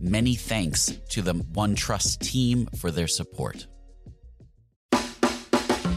Many thanks to the OneTrust team for their support.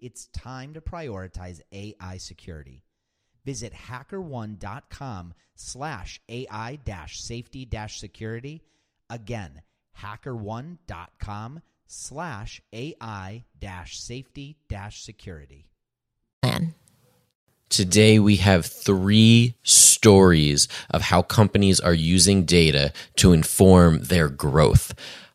it's time to prioritize AI security. Visit hackerone.com slash AI safety security. Again, hackerone.com slash AI safety security. plan. Today, we have three stories of how companies are using data to inform their growth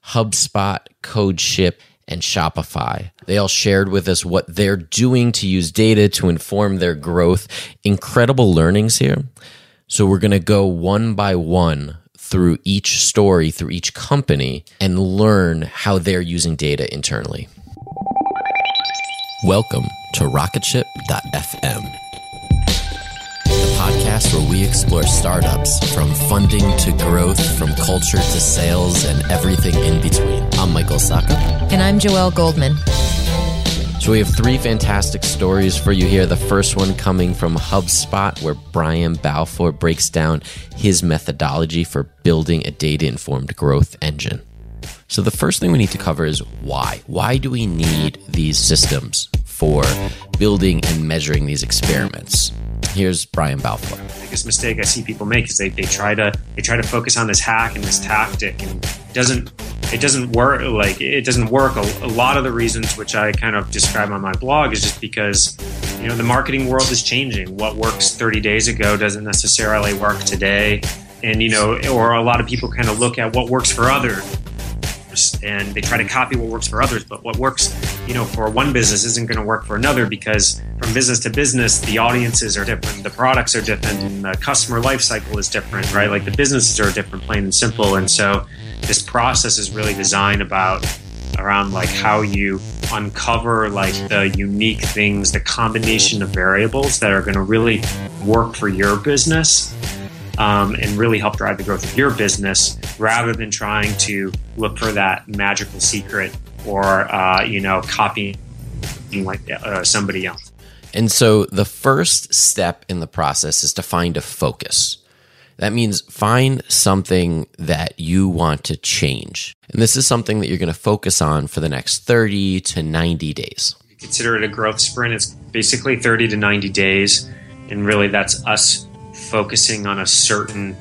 HubSpot, CodeShip, and Shopify. They all shared with us what they're doing to use data to inform their growth. Incredible learnings here. So, we're going to go one by one through each story, through each company, and learn how they're using data internally. Welcome to Rocketship.fm podcast where we explore startups from funding to growth, from culture to sales, and everything in between. I'm Michael Sacca. And I'm Joelle Goldman. So we have three fantastic stories for you here. The first one coming from HubSpot, where Brian Balfour breaks down his methodology for building a data informed growth engine. So the first thing we need to cover is why. Why do we need these systems for building and measuring these experiments? Here's Brian Balfour. The biggest mistake I see people make is they, they try to they try to focus on this hack and this tactic and it doesn't it doesn't work like it doesn't work. A, a lot of the reasons which I kind of describe on my blog is just because you know the marketing world is changing. What works 30 days ago doesn't necessarily work today, and you know, or a lot of people kind of look at what works for others and they try to copy what works for others but what works you know for one business isn't going to work for another because from business to business the audiences are different the products are different and the customer life cycle is different right? Like the businesses are different plain and simple and so this process is really designed about around like how you uncover like the unique things the combination of variables that are going to really work for your business um, and really help drive the growth of your business rather than trying to look for that magical secret or uh, you know copying like uh, somebody else And so the first step in the process is to find a focus. That means find something that you want to change. And this is something that you're going to focus on for the next 30 to 90 days. Consider it a growth sprint. It's basically 30 to 90 days. And really, that's us focusing on a certain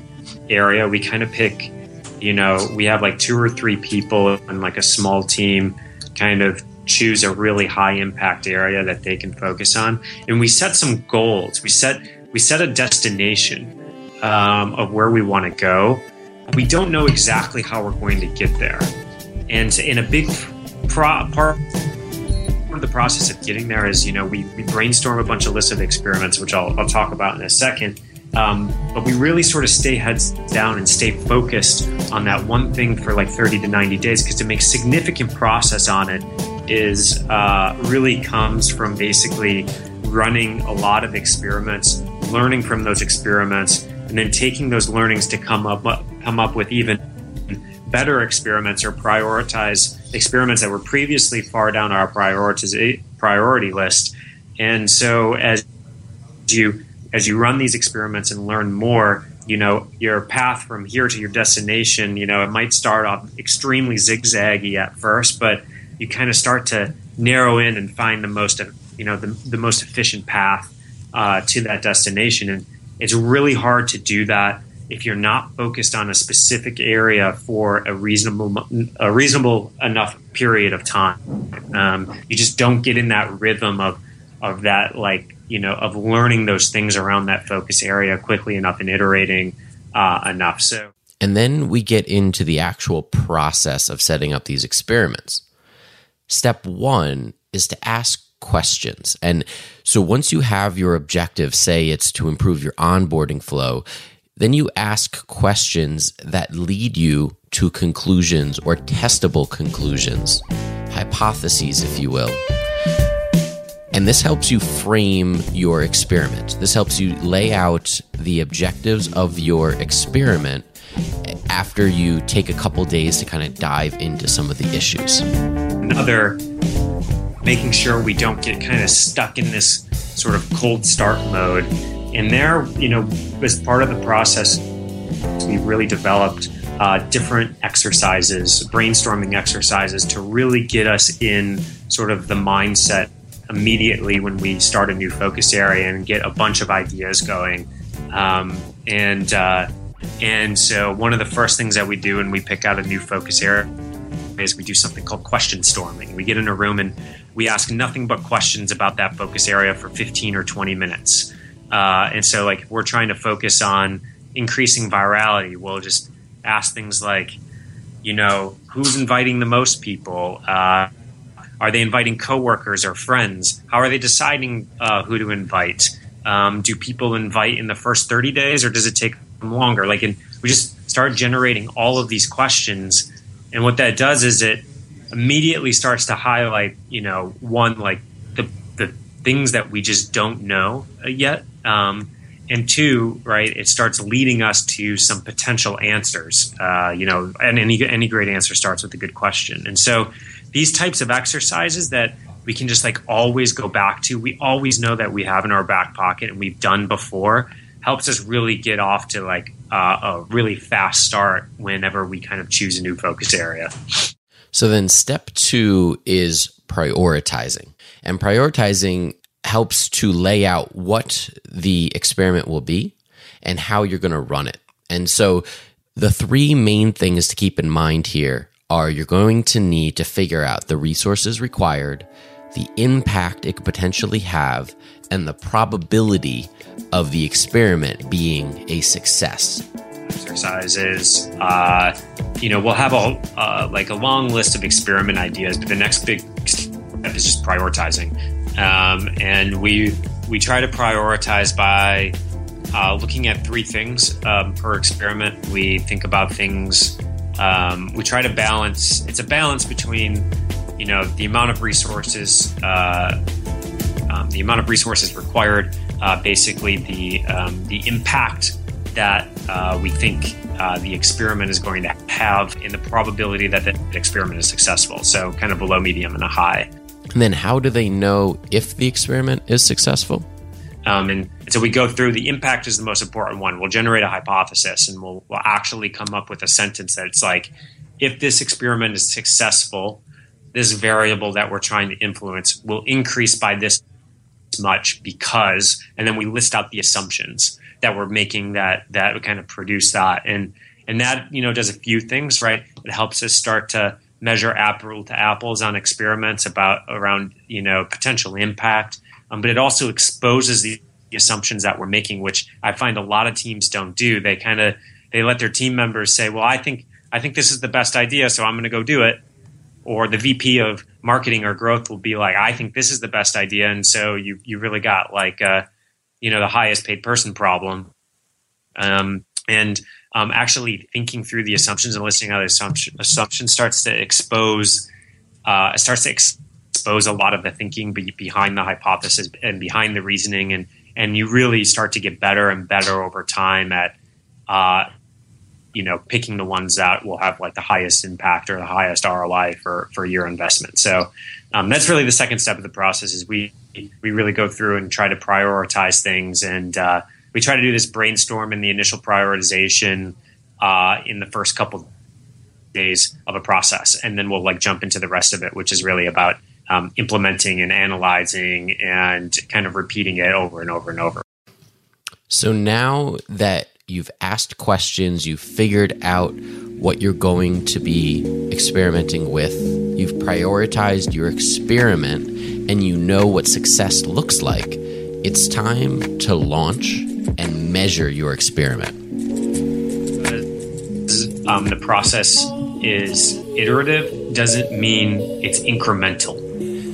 area. We kind of pick, you know, we have like two or three people and like a small team kind of choose a really high impact area that they can focus on. And we set some goals. We set we set a destination um, of where we want to go. We don't know exactly how we're going to get there. And in a big pro- part of the process of getting there is, you know, we, we brainstorm a bunch of lists of experiments, which I'll, I'll talk about in a second. Um, but we really sort of stay heads down and stay focused on that one thing for like 30 to 90 days because to make significant process on it is uh, really comes from basically running a lot of experiments, learning from those experiments, and then taking those learnings to come up come up with even better experiments or prioritize experiments that were previously far down our priorities priority list. And so as you as you run these experiments and learn more, you know, your path from here to your destination, you know, it might start off extremely zigzaggy at first, but you kind of start to narrow in and find the most, you know, the, the most efficient path uh, to that destination. And it's really hard to do that if you're not focused on a specific area for a reasonable a reasonable enough period of time. Um, you just don't get in that rhythm of of that like you know of learning those things around that focus area quickly enough and iterating uh, enough. So. And then we get into the actual process of setting up these experiments. Step one is to ask questions. And so once you have your objective, say it's to improve your onboarding flow, then you ask questions that lead you to conclusions or testable conclusions, hypotheses, if you will. And this helps you frame your experiment. This helps you lay out the objectives of your experiment after you take a couple days to kind of dive into some of the issues. Another making sure we don't get kind of stuck in this sort of cold start mode. And there, you know, as part of the process, we've really developed uh, different exercises, brainstorming exercises to really get us in sort of the mindset immediately when we start a new focus area and get a bunch of ideas going. Um, and uh, and so one of the first things that we do when we pick out a new focus area is we do something called question storming. We get in a room and we ask nothing but questions about that focus area for 15 or 20 minutes. Uh, and so, like, we're trying to focus on increasing virality. We'll just ask things like, you know, who's inviting the most people? Uh, are they inviting coworkers or friends? How are they deciding uh, who to invite? Um, do people invite in the first 30 days or does it take longer? Like, and we just start generating all of these questions. And what that does is it immediately starts to highlight, you know, one like the the things that we just don't know yet, um, and two, right, it starts leading us to some potential answers. Uh, you know, and any any great answer starts with a good question, and so these types of exercises that we can just like always go back to, we always know that we have in our back pocket and we've done before, helps us really get off to like uh, a really fast start whenever we kind of choose a new focus area. So then step two is prioritizing. And prioritizing helps to lay out what the experiment will be and how you're going to run it. And so the three main things to keep in mind here are you're going to need to figure out the resources required, the impact it could potentially have, and the probability of the experiment being a success exercises. Uh, you know, we'll have a uh, like a long list of experiment ideas, but the next big step is just prioritizing. Um, and we we try to prioritize by uh, looking at three things um, per experiment. We think about things. Um, we try to balance. It's a balance between you know the amount of resources, uh, um, the amount of resources required, uh, basically the um, the impact that uh, we think uh, the experiment is going to have in the probability that the experiment is successful. So, kind of a low, medium, and a high. And then how do they know if the experiment is successful? Um, and, and, so we go through the impact is the most important one. We'll generate a hypothesis and we'll, we'll actually come up with a sentence that it's like, if this experiment is successful, this variable that we're trying to influence will increase by this much because, and then we list out the assumptions that we're making that that would kind of produce that. And and that you know does a few things, right? It helps us start to measure apple to apples on experiments about around you know potential impact um, but it also exposes the, assumptions that we're making which i find a lot of teams don't do. They kind of they let their team members say well i think i think this is the best idea so i'm going to go do it. Or the vp of marketing or growth will be like i think this is the best idea and so you you really got like uh, you know the highest paid person problem. Um, and um, actually thinking through the assumptions and listing out the assumption, assumptions starts to expose uh, starts to ex- expose a lot of the thinking be- behind the hypothesis and behind the reasoning and and you really start to get better and better over time at uh, you know picking the ones that will have like the highest impact or the highest ROI for for your investment. So um, that's really the second step of the process is we we really go through and try to prioritize things and uh, we try to do this brainstorm in the initial prioritization uh, in the first couple days of a process, and then we'll like jump into the rest of it, which is really about um, implementing and analyzing and kind of repeating it over and over and over. So now that you've asked questions, you've figured out what you're going to be experimenting with, you've prioritized your experiment, and you know what success looks like, it's time to launch and measure your experiment. Um, the process is iterative doesn't mean it's incremental.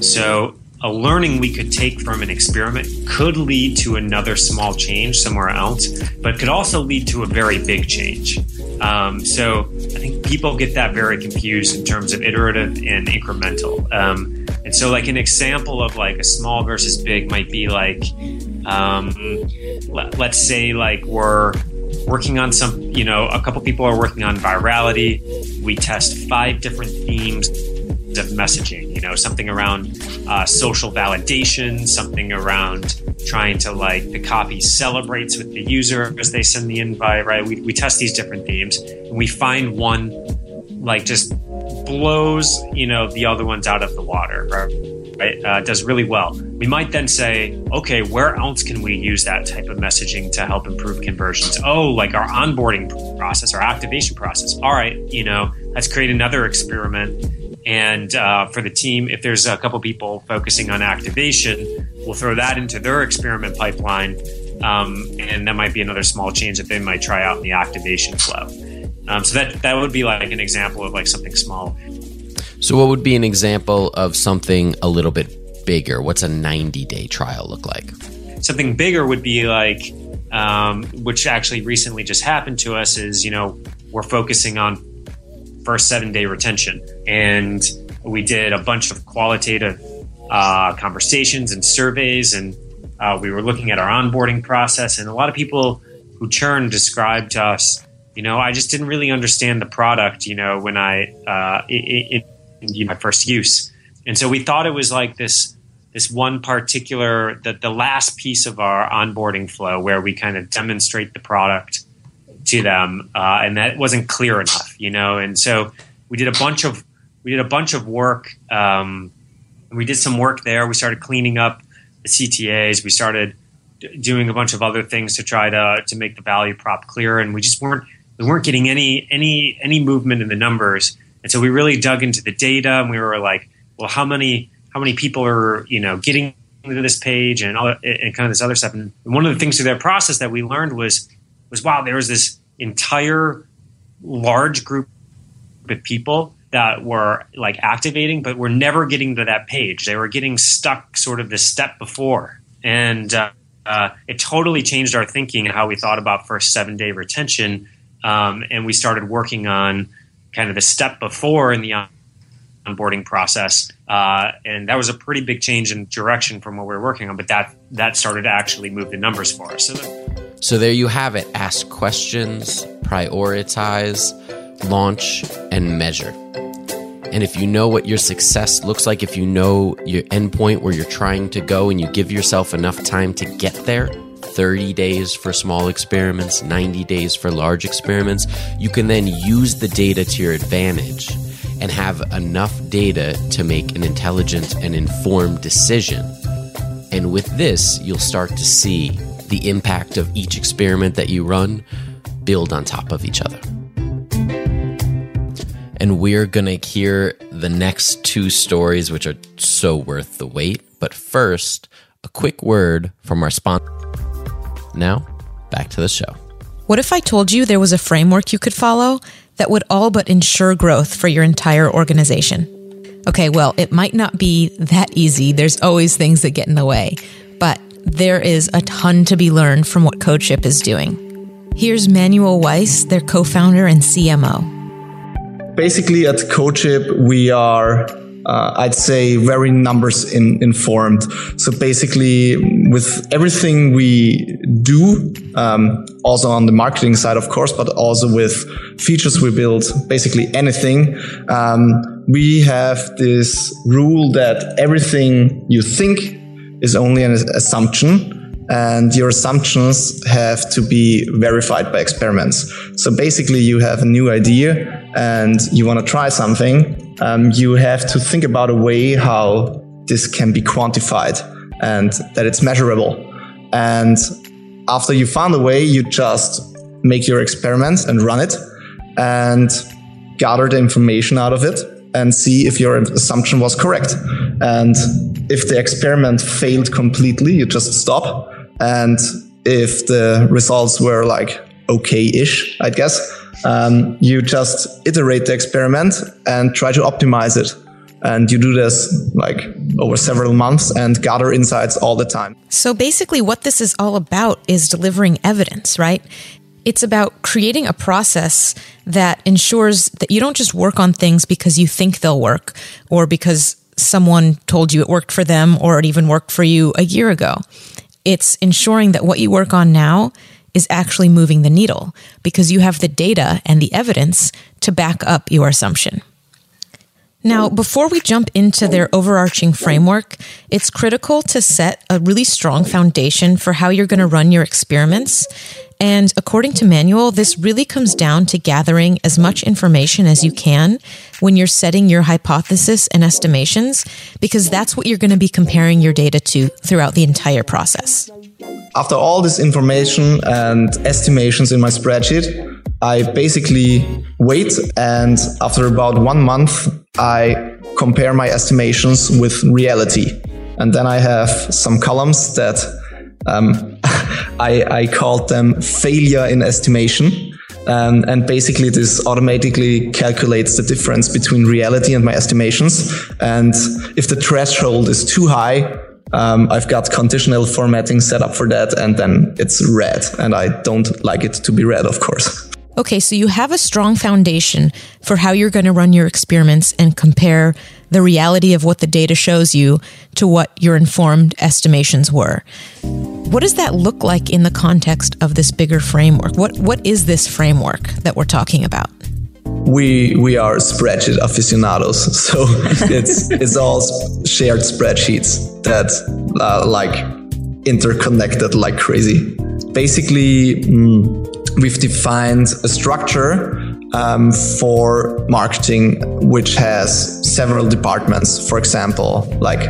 So a learning we could take from an experiment could lead to another small change somewhere else, but could also lead to a very big change. Um, so I think people get that very confused in terms of iterative and incremental. Um, and so, like an example of like a small versus big might be like, um, let, let's say like we're working on some, you know, a couple people are working on virality. We test five different themes of messaging, you know, something around uh, social validation, something around trying to like the copy celebrates with the user as they send the invite, right? We, we test these different themes and we find one like just blows, you know, the other ones out of the water, right? right? Uh, does really well. We might then say, okay, where else can we use that type of messaging to help improve conversions? Oh, like our onboarding process, our activation process. All right, you know, let's create another experiment. And uh, for the team, if there's a couple people focusing on activation, we'll throw that into their experiment pipeline. Um, and that might be another small change that they might try out in the activation flow. Um, so that that would be like an example of like something small. So, what would be an example of something a little bit bigger? What's a 90 day trial look like? Something bigger would be like, um, which actually recently just happened to us, is, you know, we're focusing on first seven day retention. And we did a bunch of qualitative uh, conversations and surveys, and uh, we were looking at our onboarding process. And a lot of people who churn described to us, you know, I just didn't really understand the product, you know, when I, uh, you know, my first use. And so we thought it was like this this one particular the, the last piece of our onboarding flow where we kind of demonstrate the product to them, uh, and that wasn't clear enough, you know. And so we did a bunch of we did a bunch of work. Um, we did some work there. We started cleaning up the CTAs. We started d- doing a bunch of other things to try to to make the value prop clear, and we just weren't we weren't getting any any any movement in the numbers. And so we really dug into the data and we were like, well, how many how many people are you know getting to this page and all and kind of this other stuff. And one of the things through that process that we learned was was wow, there was this entire large group of people that were like activating, but were never getting to that page. They were getting stuck sort of the step before, and uh, uh, it totally changed our thinking and how we thought about first seven day retention. Um, and we started working on kind of the step before in the onboarding process, uh, and that was a pretty big change in direction from what we were working on. But that that started to actually move the numbers for us. So, so there you have it: ask questions, prioritize, launch, and measure. And if you know what your success looks like, if you know your endpoint where you're trying to go and you give yourself enough time to get there, 30 days for small experiments, 90 days for large experiments, you can then use the data to your advantage and have enough data to make an intelligent and informed decision. And with this, you'll start to see the impact of each experiment that you run build on top of each other. And we're going to hear the next two stories, which are so worth the wait. But first, a quick word from our sponsor. Now, back to the show. What if I told you there was a framework you could follow that would all but ensure growth for your entire organization? Okay, well, it might not be that easy. There's always things that get in the way, there is a ton to be learned from what CodeShip is doing. Here's Manuel Weiss, their co founder and CMO basically at CodeShip, we are, uh, I'd say, very numbers in, informed. So basically, with everything we do, um, also on the marketing side, of course, but also with features we build, basically anything, um, we have this rule that everything you think is only an assumption and your assumptions have to be verified by experiments. So basically, you have a new idea and you want to try something, um, you have to think about a way how this can be quantified and that it's measurable. And after you found a way, you just make your experiment and run it and gather the information out of it and see if your assumption was correct. And if the experiment failed completely, you just stop. And if the results were like okay ish, I guess, um, you just iterate the experiment and try to optimize it. And you do this like over several months and gather insights all the time. So basically, what this is all about is delivering evidence, right? It's about creating a process that ensures that you don't just work on things because you think they'll work or because someone told you it worked for them or it even worked for you a year ago. It's ensuring that what you work on now is actually moving the needle because you have the data and the evidence to back up your assumption. Now, before we jump into their overarching framework, it's critical to set a really strong foundation for how you're going to run your experiments. And according to Manuel, this really comes down to gathering as much information as you can when you're setting your hypothesis and estimations, because that's what you're going to be comparing your data to throughout the entire process. After all this information and estimations in my spreadsheet, I basically wait and after about one month, I compare my estimations with reality. And then I have some columns that um, I, I called them failure in estimation. Um, and basically, this automatically calculates the difference between reality and my estimations. And if the threshold is too high, um, I've got conditional formatting set up for that, and then it's red. And I don't like it to be red, of course. Okay, so you have a strong foundation for how you're going to run your experiments and compare the reality of what the data shows you to what your informed estimations were. What does that look like in the context of this bigger framework? What what is this framework that we're talking about? We we are spreadsheet aficionados so it's it's all shared spreadsheets that are like interconnected like crazy basically mm, we've defined a structure um, for marketing which has several departments for example like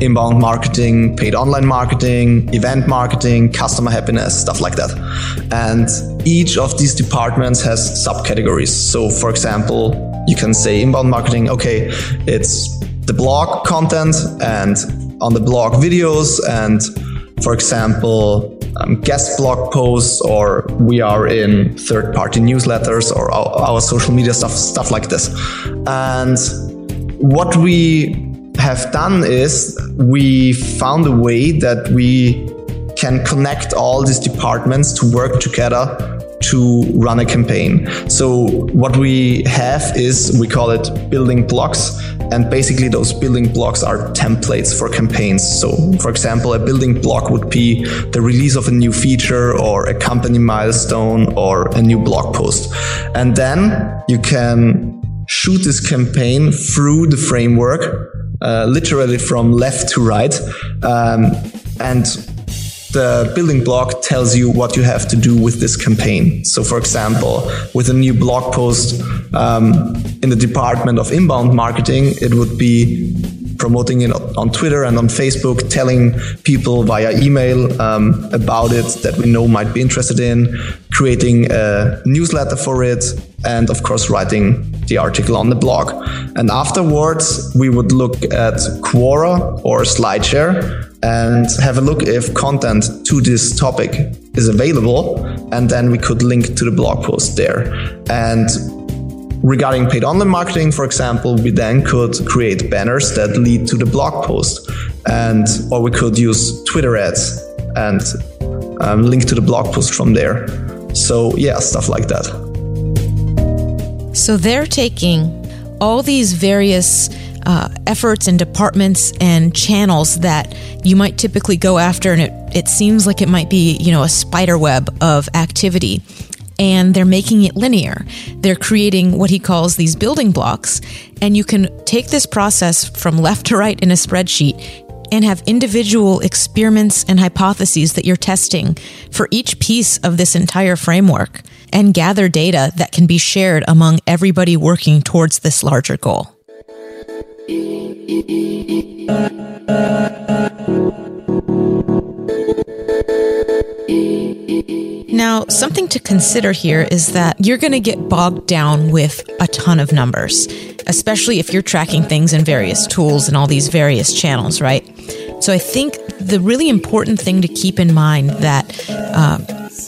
inbound marketing, paid online marketing, event marketing, customer happiness, stuff like that. And each of these departments has subcategories. So, for example, you can say inbound marketing, okay, it's the blog content and on the blog videos and for example, um, guest blog posts, or we are in third party newsletters or our, our social media stuff, stuff like this. And what we have done is we found a way that we can connect all these departments to work together to run a campaign. So what we have is we call it building blocks and basically those building blocks are templates for campaigns. So for example, a building block would be the release of a new feature or a company milestone or a new blog post. And then you can shoot this campaign through the framework, uh, literally from left to right. Um, and the building block tells you what you have to do with this campaign. So, for example, with a new blog post um, in the department of inbound marketing, it would be promoting it on Twitter and on Facebook, telling people via email um, about it that we know might be interested in, creating a newsletter for it, and of course, writing the article on the blog. And afterwards, we would look at Quora or SlideShare and have a look if content to this topic is available. And then we could link to the blog post there. And regarding paid online marketing, for example, we then could create banners that lead to the blog post, and or we could use Twitter ads and um, link to the blog post from there. So yeah, stuff like that. So they're taking all these various uh, efforts and departments and channels that you might typically go after, and it, it seems like it might be, you know, a spider web of activity and they're making it linear. They're creating what he calls these building blocks. And you can take this process from left to right in a spreadsheet and have individual experiments and hypotheses that you're testing for each piece of this entire framework and gather data that can be shared among everybody working towards this larger goal. Now, something to consider here is that you're going to get bogged down with a ton of numbers, especially if you're tracking things in various tools and all these various channels, right? So I think the really important thing to keep in mind that uh,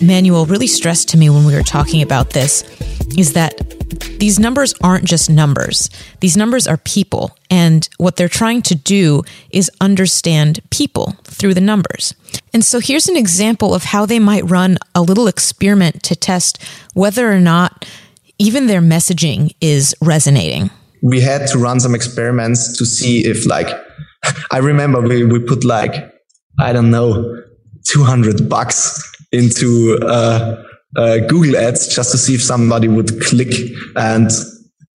Manuel really stressed to me when we were talking about this is that these numbers aren't just numbers. These numbers are people. And what they're trying to do is understand people through the numbers. And so here's an example of how they might run a little experiment to test whether or not even their messaging is resonating. We had to run some experiments to see if, like, I remember we, we put like, I don't know, 200 bucks into uh, uh, Google Ads just to see if somebody would click. And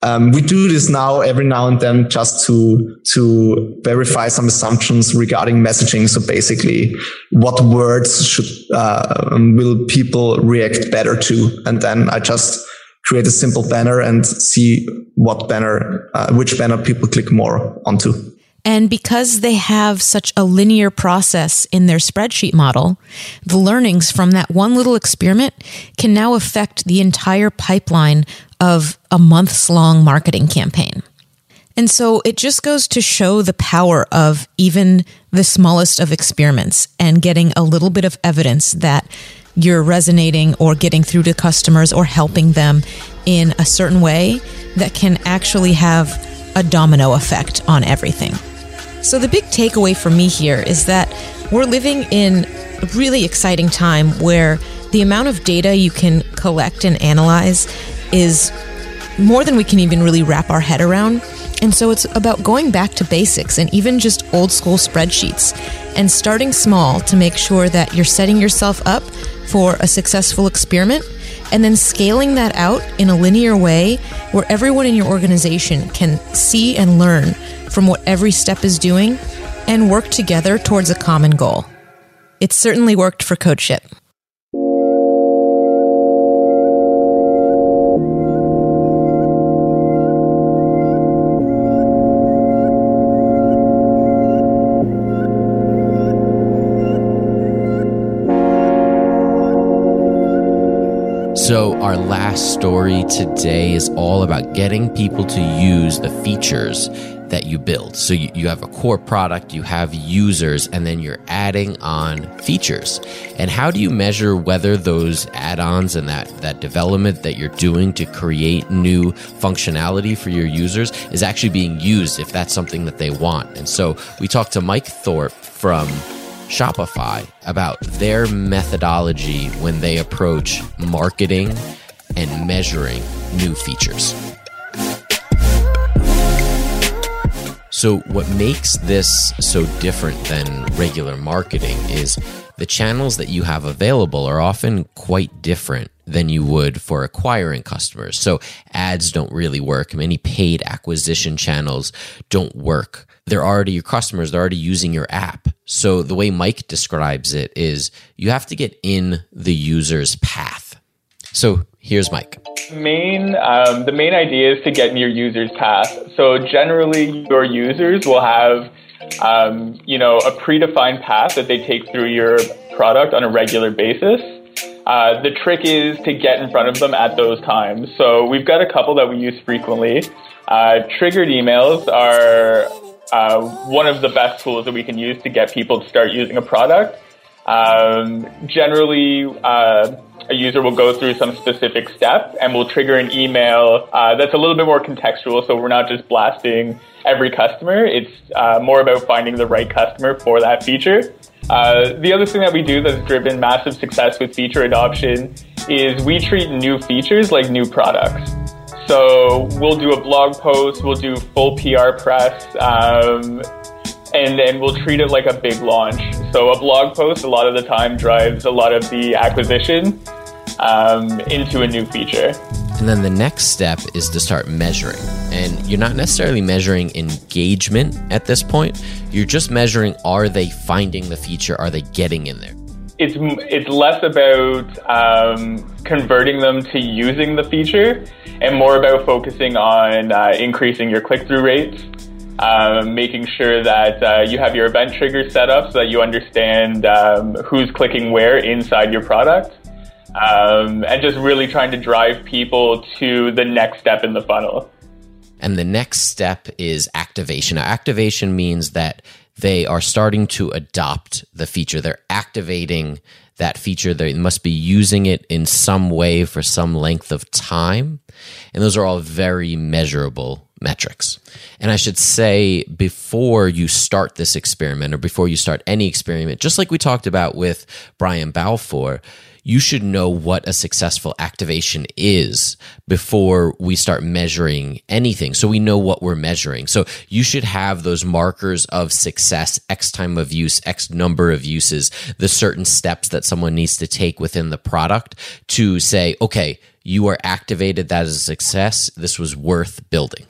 um, we do this now every now and then just to to verify some assumptions regarding messaging. So basically, what words should uh, will people react better to? And then I just create a simple banner and see what banner, uh, which banner people click more onto. And because they have such a linear process in their spreadsheet model, the learnings from that one little experiment can now affect the entire pipeline of a months long marketing campaign. And so it just goes to show the power of even the smallest of experiments and getting a little bit of evidence that you're resonating or getting through to customers or helping them in a certain way that can actually have a domino effect on everything. So, the big takeaway for me here is that we're living in a really exciting time where the amount of data you can collect and analyze is more than we can even really wrap our head around. And so it's about going back to basics and even just old school spreadsheets and starting small to make sure that you're setting yourself up for a successful experiment and then scaling that out in a linear way where everyone in your organization can see and learn from what every step is doing and work together towards a common goal. It certainly worked for CodeShip. So, our last story today is all about getting people to use the features that you build. So, you, you have a core product, you have users, and then you're adding on features. And how do you measure whether those add ons and that, that development that you're doing to create new functionality for your users is actually being used if that's something that they want? And so, we talked to Mike Thorpe from Shopify about their methodology when they approach marketing and measuring new features. So, what makes this so different than regular marketing is the channels that you have available are often quite different than you would for acquiring customers. So, ads don't really work. Many paid acquisition channels don't work. They're already your customers, they're already using your app. So, the way Mike describes it is you have to get in the user's path. So, here's Mike main um, the main idea is to get your user's path. So generally, your users will have um, you know a predefined path that they take through your product on a regular basis. Uh, the trick is to get in front of them at those times. So we've got a couple that we use frequently. Uh, triggered emails are uh, one of the best tools that we can use to get people to start using a product. Um, generally, uh, a user will go through some specific step and will trigger an email uh, that's a little bit more contextual. So we're not just blasting every customer. It's uh, more about finding the right customer for that feature. Uh, the other thing that we do that's driven massive success with feature adoption is we treat new features like new products. So we'll do a blog post, we'll do full PR press, um, and and we'll treat it like a big launch. So a blog post a lot of the time drives a lot of the acquisition um, into a new feature. And then the next step is to start measuring. And you're not necessarily measuring engagement at this point. You're just measuring are they finding the feature? Are they getting in there? It's, it's less about um, converting them to using the feature and more about focusing on uh, increasing your click through rates um, making sure that uh, you have your event triggers set up so that you understand um, who's clicking where inside your product. Um, and just really trying to drive people to the next step in the funnel. And the next step is activation. Now, activation means that they are starting to adopt the feature. They're activating that feature. They must be using it in some way for some length of time. And those are all very measurable metrics. And I should say, before you start this experiment or before you start any experiment, just like we talked about with Brian Balfour, you should know what a successful activation is before we start measuring anything. So we know what we're measuring. So you should have those markers of success, X time of use, X number of uses, the certain steps that someone needs to take within the product to say, okay, you are activated. That is a success. This was worth building.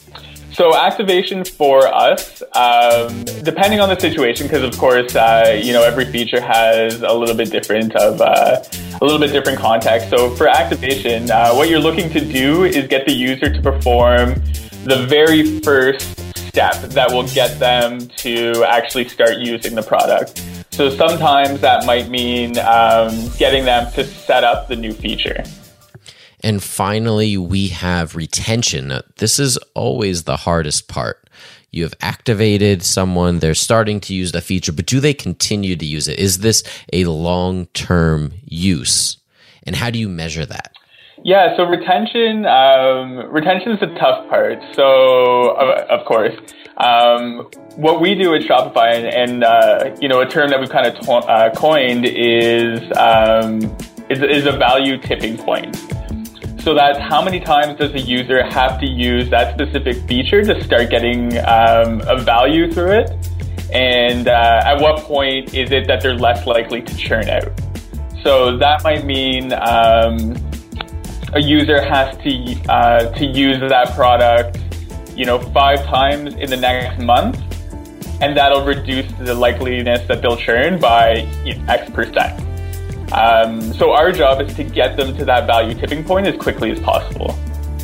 So activation for us, um, depending on the situation, because of course, uh, you know, every feature has a little bit different of uh, a little bit different context. So for activation, uh, what you're looking to do is get the user to perform the very first step that will get them to actually start using the product. So sometimes that might mean um, getting them to set up the new feature. And finally, we have retention. This is always the hardest part. You have activated someone, they're starting to use the feature, but do they continue to use it? Is this a long term use? And how do you measure that? Yeah, so retention, um, retention is the tough part. So, of, course, um, what we do at Shopify, and, and uh, you know, a term that we've kind of to- uh, coined is, um, is is a value tipping point. So that's how many times does a user have to use that specific feature to start getting um, a value through it? And uh, at what point is it that they're less likely to churn out? So that might mean um, a user has to uh, to use that product, you know, five times in the next month, and that'll reduce the likeliness that they'll churn by you know, X percent. Um, so our job is to get them to that value tipping point as quickly as possible.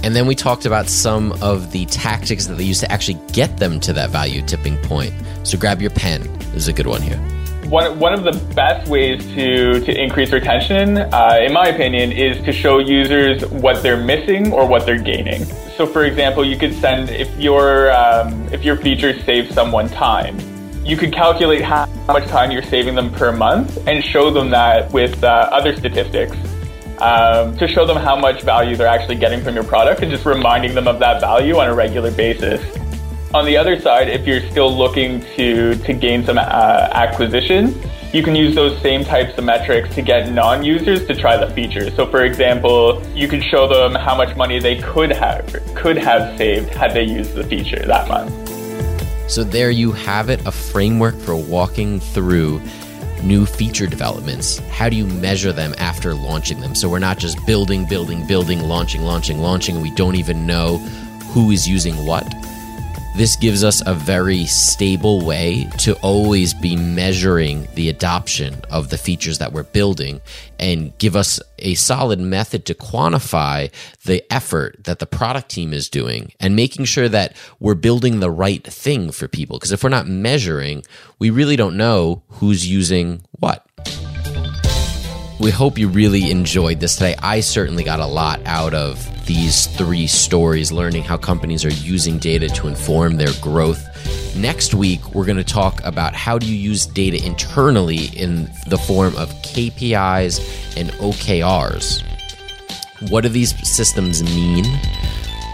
And then we talked about some of the tactics that they use to actually get them to that value tipping point. So grab your pen. This is a good one here. One, one of the best ways to, to increase retention, uh, in my opinion, is to show users what they're missing or what they're gaining. So, for example, you could send if your um, if your feature saves someone time, you could calculate how much time you're saving them per month and show them that with uh, other statistics um, to show them how much value they're actually getting from your product and just reminding them of that value on a regular basis. On the other side, if you're still looking to, to gain some uh, acquisition, you can use those same types of metrics to get non-users to try the feature. So for example, you can show them how much money they could have could have saved had they used the feature that month. So, there you have it a framework for walking through new feature developments. How do you measure them after launching them? So, we're not just building, building, building, launching, launching, launching, and we don't even know who is using what. This gives us a very stable way to always be measuring the adoption of the features that we're building and give us a solid method to quantify the effort that the product team is doing and making sure that we're building the right thing for people. Because if we're not measuring, we really don't know who's using what. We hope you really enjoyed this today. I certainly got a lot out of these three stories, learning how companies are using data to inform their growth. Next week, we're going to talk about how do you use data internally in the form of KPIs and OKRs. What do these systems mean?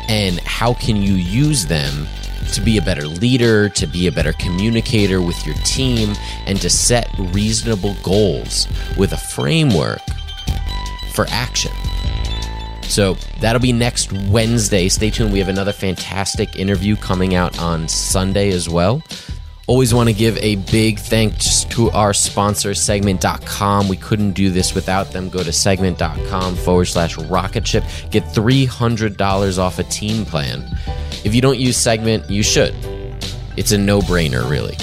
And how can you use them to be a better leader, to be a better communicator with your team, and to set reasonable goals with a framework for action. So that'll be next Wednesday. Stay tuned. We have another fantastic interview coming out on Sunday as well. Always want to give a big thanks to our sponsor, segment.com. We couldn't do this without them. Go to segment.com forward slash rocket ship. Get $300 off a team plan. If you don't use Segment, you should. It's a no brainer, really.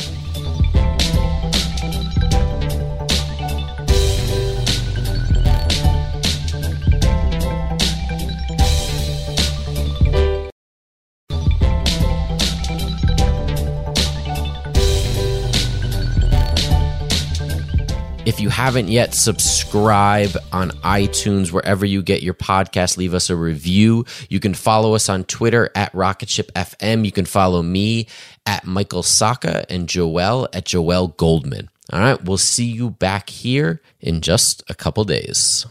You haven't yet, subscribe on iTunes, wherever you get your podcast. Leave us a review. You can follow us on Twitter at Rocketship FM. You can follow me at Michael Sacca and Joel at Joel Goldman. All right, we'll see you back here in just a couple days.